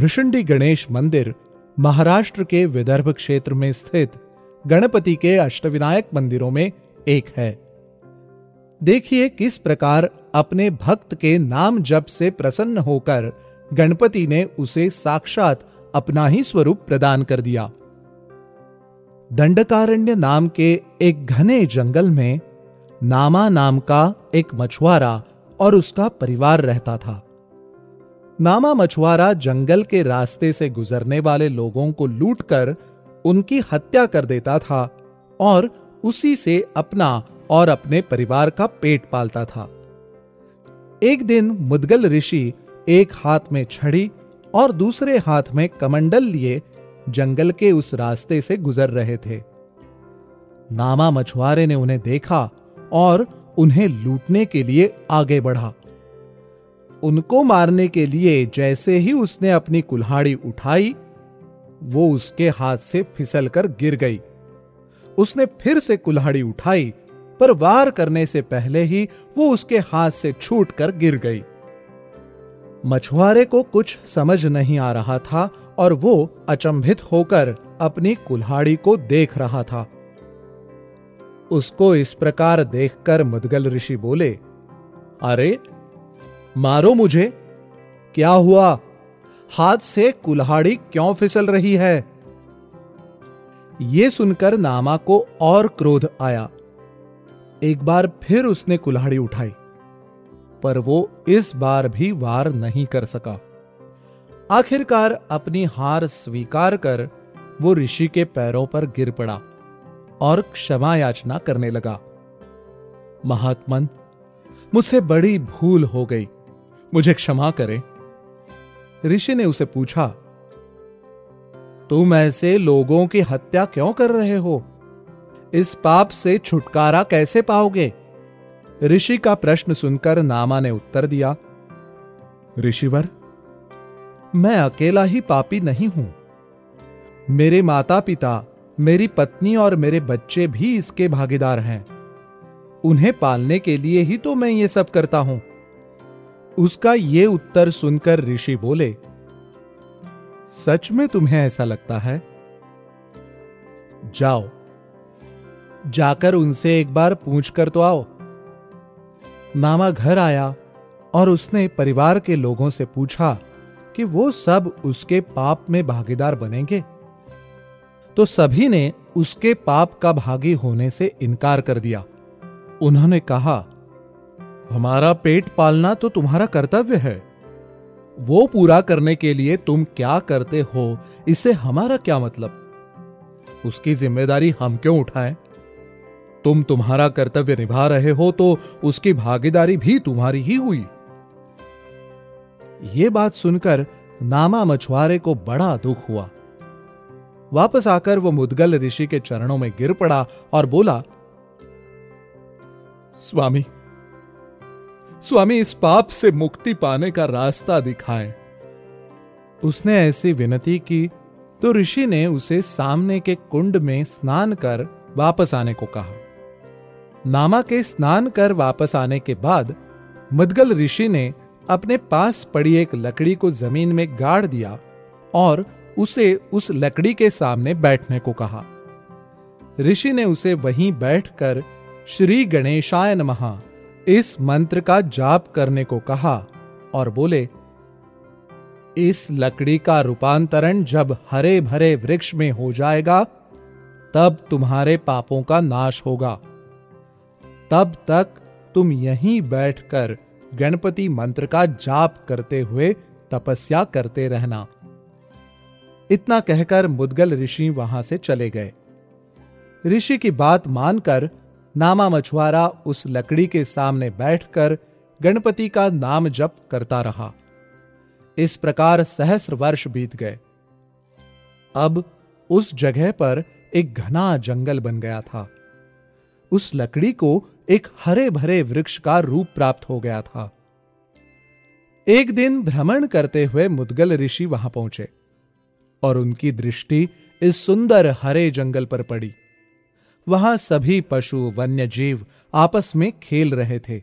भृषुंडी गणेश मंदिर महाराष्ट्र के विदर्भ क्षेत्र में स्थित गणपति के अष्टविनायक मंदिरों में एक है। देखिए किस प्रकार अपने भक्त के नाम जप से प्रसन्न होकर गणपति ने उसे साक्षात अपना ही स्वरूप प्रदान कर दिया। दंडकारण्य नाम के एक घने जंगल में नामा नाम का एक मछुआरा और उसका परिवार रहता था। नामा मछुआरा जंगल के रास्ते से गुजरने वाले लोगों को लूटकर उनकी हत्या कर देता था और उसी से अपना और अपने परिवार का पेट पालता था। एक दिन मुदगल ऋषि एक हाथ में छड़ी और दूसरे हाथ में कमंडल लिए जंगल के उस रास्ते से गुजर रहे थे। नामा मछुआरे ने उन्हें देखा और उन्हें लूटने के लिए आगे बढ़ा। उनको मारने के लिए जैसे ही उसने अपनी कुल्हाड़ी उठाई, वो उसके हाथ से फिसलकर गिर गई। उसने फिर से कुल्हाड़ी उठाई, पर वार करने से पहले ही वो उसके हाथ से छूटकर गिर गई। मछुआरे को कुछ समझ नहीं आ रहा था और वो अचंभित होकर अपनी कुल्हाड़ी को देख रहा था। उसको इस प्रकार देखकर मुदगल ऋषि बोले, अरे मारो मुझे। क्या हुआ? हाथ से कुल्हाड़ी क्यों फिसल रही है? यह सुनकर नामा को और क्रोध आया। एक बार फिर उसने कुल्हाड़ी उठाई, पर वो इस बार भी वार नहीं कर सका। आखिरकार अपनी हार स्वीकार कर वो ऋषि के पैरों पर गिर पड़ा और क्षमा याचना करने लगा। महात्मन, मुझसे बड़ी भूल हो गई। मुझे क्षमा करें। ऋषि ने उसे पूछा, तुम ऐसे लोगों की हत्या क्यों कर रहे हो? इस पाप से छुटकारा कैसे पाओगे? ऋषि का प्रश्न सुनकर नामा ने उत्तर दिया, ऋषिवर, मैं अकेला ही पापी नहीं हूँ। मेरे माता पिता मेरी पत्नी और मेरे बच्चे भी इसके भागीदार हैं। उन्हें पालने के लिए ही तो मैं ये सब करता हूँ। उसका ये उत्तर सुनकर ऋषि बोले, सच में तुम्हें ऐसा लगता है? जाओ, जाकर उनसे एक बार पूछ कर तो आओ। नामा घर आया और उसने परिवार के लोगों से पूछा कि वो सब उसके पाप में भागीदार बनेंगे। तो सभी ने उसके पाप का भागी होने से इनकार कर दिया। उन्होंने कहा हमारा पेट पालना तो तुम्हारा कर्तव्य है। वो पूरा करने के लिए तुम क्या करते हो, इससे हमारा क्या मतलब? उसकी ज़िम्मेदारी हम क्यों उठाएँ? तुम तुम्हारा कर्तव्य निभा रहे हो तो उसकी भागीदारी भी तुम्हारी ही हुई। ये बात सुनकर नामा मछुआरे को बड़ा दुख हुआ। वापस आकर वो मुदगल ऋषि के चरणों में गिर पड़ा और बोला, स्वामी स्वामी इस पाप से मुक्ति पाने का रास्ता दिखाए। उसने ऐसी विनती की तो ऋषि ने उसे सामने के कुंड में स्नान कर वापस आने को कहा। नामा के स्नान कर वापस आने के बाद, मुदगल ऋषि ने अपने पास पड़ी एक लकड़ी को ज़मीन में गाड़ दिया और उसे उस लकड़ी के सामने बैठने को कहा। ऋषि ने उसे वहीं बैठकर श्री गणेशाय नमः इस मंत्र का जाप करने को कहा और बोले, इस लकड़ी का रूपांतरण जब हरे भरे वृक्ष में हो जाएगा, तब तुम्हारे पापों का नाश होगा। तब तक तुम यहीं बैठकर गणपति मंत्र का जाप करते हुए तपस्या करते रहना। इतना कहकर मुदगल ऋषि वहाँ से चले गए। ऋषि की बात मानकर नामा मछुआरा उस लकड़ी के सामने बैठकर गणपति का नाम जप करता रहा। इस प्रकार सहस्र वर्ष बीत गए। अब उस जगह पर एक घना जंगल बन गया था। उस लकड़ी को एक हरे भरे वृक्ष का रूप प्राप्त हो गया था। एक दिन भ्रमण करते हुए मुदगल ऋषि वहाँ पहुँचे और उनकी दृष्टि इस सुंदर हरे जंगल पर पड़ी। वहाँ सभी पशु वन्य जीव आपस में खेल रहे थे।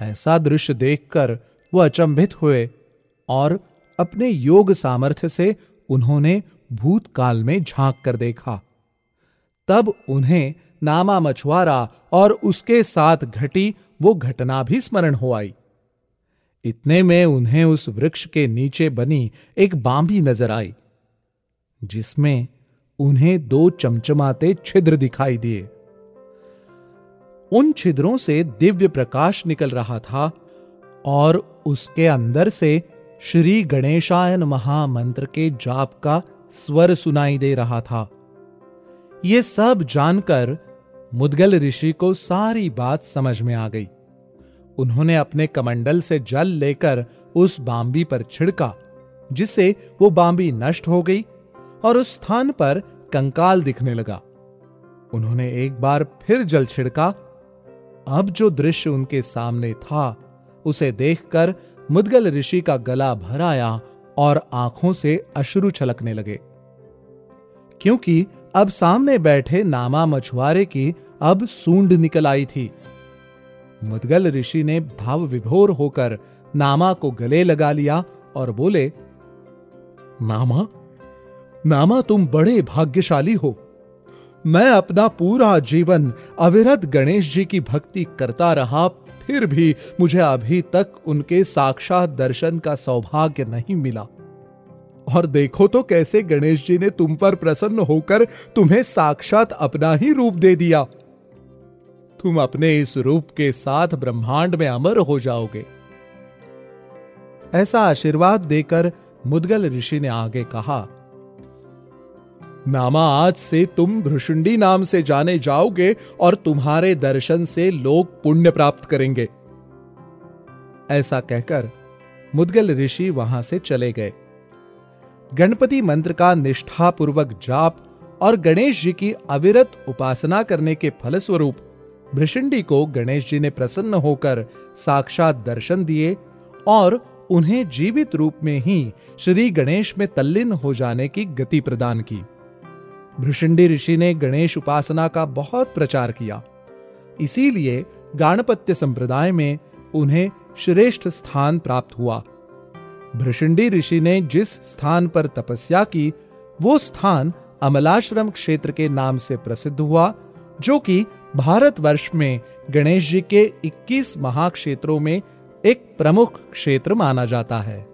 ऐसा दृश्य देखकर वह अचंभित हुए और अपने योग सामर्थ्य से उन्होंने भूतकाल में झाँक कर देखा। तब उन्हें नामा मछुआरा और उसके साथ घटी वो घटना भी स्मरण हो आई। इतने में उन्हें उस वृक्ष के नीचे बनी एक बांबी नज़र आई, जिसमें उन्हें दो चमचमाते छिद्र दिखाई दिए। उन छिद्रों से दिव्य प्रकाश निकल रहा था और उसके अंदर से श्री गणेशायन महामंत्र के जाप का स्वर सुनाई दे रहा था। ये सब जानकर मुदगल ऋषि को सारी बात समझ में आ गई। उन्होंने अपने कमंडल से जल लेकर उस बांबी पर छिड़का, जिससे वो बांबी नष्ट हो गई और उस स्थान पर कंकाल दिखने लगा। उन्होंने एक बार फिर जल छिड़का। अब जो दृश्य उनके सामने था, उसे देखकर मुदगल ऋषि का गला भर आया और आँखों से अश्रु छलकने लगे। क्योंकि अब सामने बैठे नामा मछुआरे की अब सूंड निकल आई थी। मुदगल ऋषि ने भाव विभोर होकर नामा को गले लगा लिया और बोले, नामा नामा तुम बड़े भाग्यशाली हो। मैं अपना पूरा जीवन अविरत गणेश जी की भक्ति करता रहा, फिर भी मुझे अभी तक उनके साक्षात दर्शन का सौभाग्य नहीं मिला। और देखो तो कैसे गणेश जी ने तुम पर प्रसन्न होकर तुम्हें साक्षात अपना ही रूप दे दिया। तुम अपने इस रूप के साथ ब्रह्मांड में अमर हो जाओगे। ऐसा आशीर्वाद देकर मुदगल ऋषि ने आगे कहा नामा, आज से तुम भृषुंडी नाम से जाने जाओगे और तुम्हारे दर्शन से लोग पुण्य प्राप्त करेंगे। ऐसा कहकर मुदगल ऋषि वहाँ से चले गए। गणपति मंत्र का निष्ठापूर्वक जाप और गणेश जी की अविरत उपासना करने के फलस्वरूप भृषंडी को गणेश जी ने प्रसन्न होकर साक्षात दर्शन दिए और उन्हें जीवित रूप में ही श्री गणेश में तल्लीन हो जाने की गति प्रदान की। भृषंडी ऋषि ने गणेश उपासना का बहुत प्रचार किया। इसीलिए गाणपत्य संप्रदाय में उन्हें श्रेष्ठ स्थान प्राप्त हुआ। भृषंडी ऋषि ने जिस स्थान पर तपस्या की, वो स्थान अमलाश्रम क्षेत्र के नाम से प्रसिद्ध हुआ, जो कि भारतवर्ष में गणेश जी के 21 महाक्षेत्रों में एक प्रमुख क्षेत्र माना जाता है।